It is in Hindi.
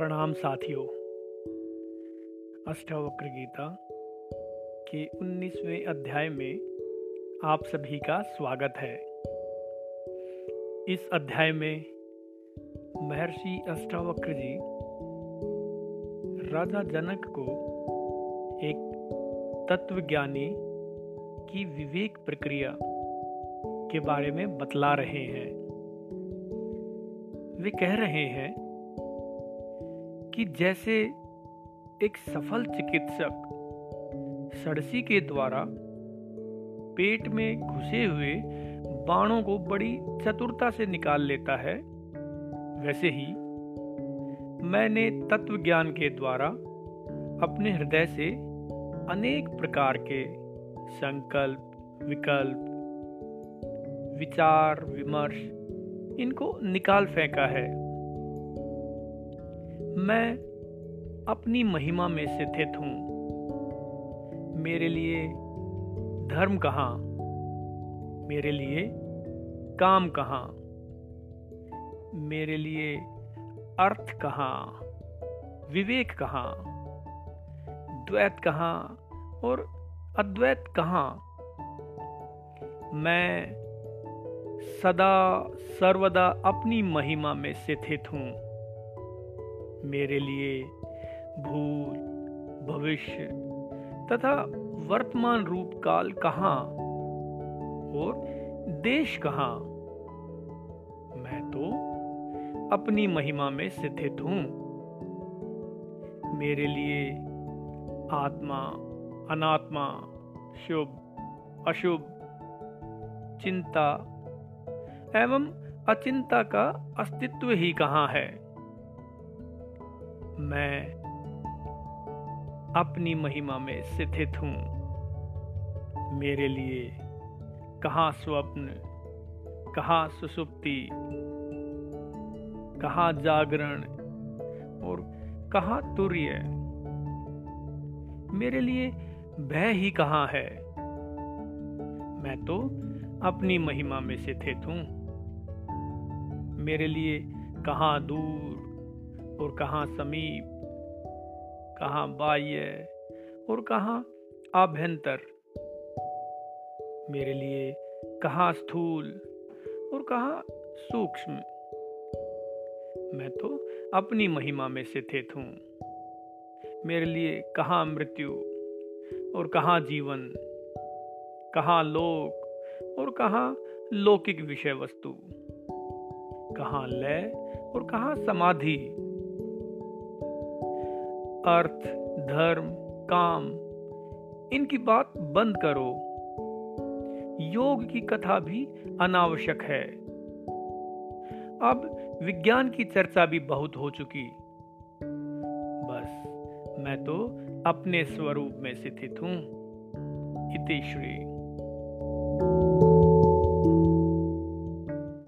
प्रणाम साथियों। अष्टावक्र गीता के 19वें अध्याय में आप सभी का स्वागत है। इस अध्याय में महर्षि अष्टावक्र जी राजा जनक को एक तत्वज्ञानी की विवेक प्रक्रिया के बारे में बतला रहे हैं। वे कह रहे हैं कि जैसे एक सफल चिकित्सक सड़सी के द्वारा पेट में घुसे हुए बाणों को बड़ी चतुरता से निकाल लेता है, वैसे ही मैंने तत्व ज्ञान के द्वारा अपने हृदय से अनेक प्रकार के संकल्प, विकल्प, विचार, विमर्श इनको निकाल फेंका है। मैं अपनी महिमा में स्थित हूँ। मेरे लिए धर्म कहाँ? मेरे लिए काम कहाँ? मेरे लिए अर्थ कहाँ? विवेक कहाँ? द्वैत कहाँ और अद्वैत कहाँ? मैं सदा सर्वदा अपनी महिमा में स्थित हूँ। मेरे लिए भूल भविष्य तथा वर्तमान रूप काल कहाँ और देश कहाँ? मैं तो अपनी महिमा में स्थित हूँ। मेरे लिए आत्मा, अनात्मा, शुभ, अशुभ, चिंता एवं अचिंता का अस्तित्व ही कहाँ है? मैं अपनी महिमा में स्थित हूँ। मेरे लिए कहा स्वप्न, कहा सुसुप्ति, कहा जागरण और कहा तुर्य? मेरे लिए भय ही कहाँ है? मैं तो अपनी महिमा में स्थित हूँ। मेरे लिए कहा दूर और कहाँ समीप, कहाँ बाह्य और कहाँ आभ्यंतर। मेरे लिए कहाँ स्थूल और कहाँ सूक्ष्म। मैं तो अपनी महिमा में स्थित हूँ। मेरे लिए कहाँ मृत्यु और कहाँ जीवन, कहाँ लोक और कहाँ लौकिक विषय वस्तु कहाँ लय और कहाँ समाधि। अर्थ, धर्म, काम, इनकी बात बंद करो। योग की कथा भी अनावश्यक है। अब विज्ञान की चर्चा भी बहुत हो चुकी। बस, मैं तो अपने स्वरूप में स्थित हूँ। श्री।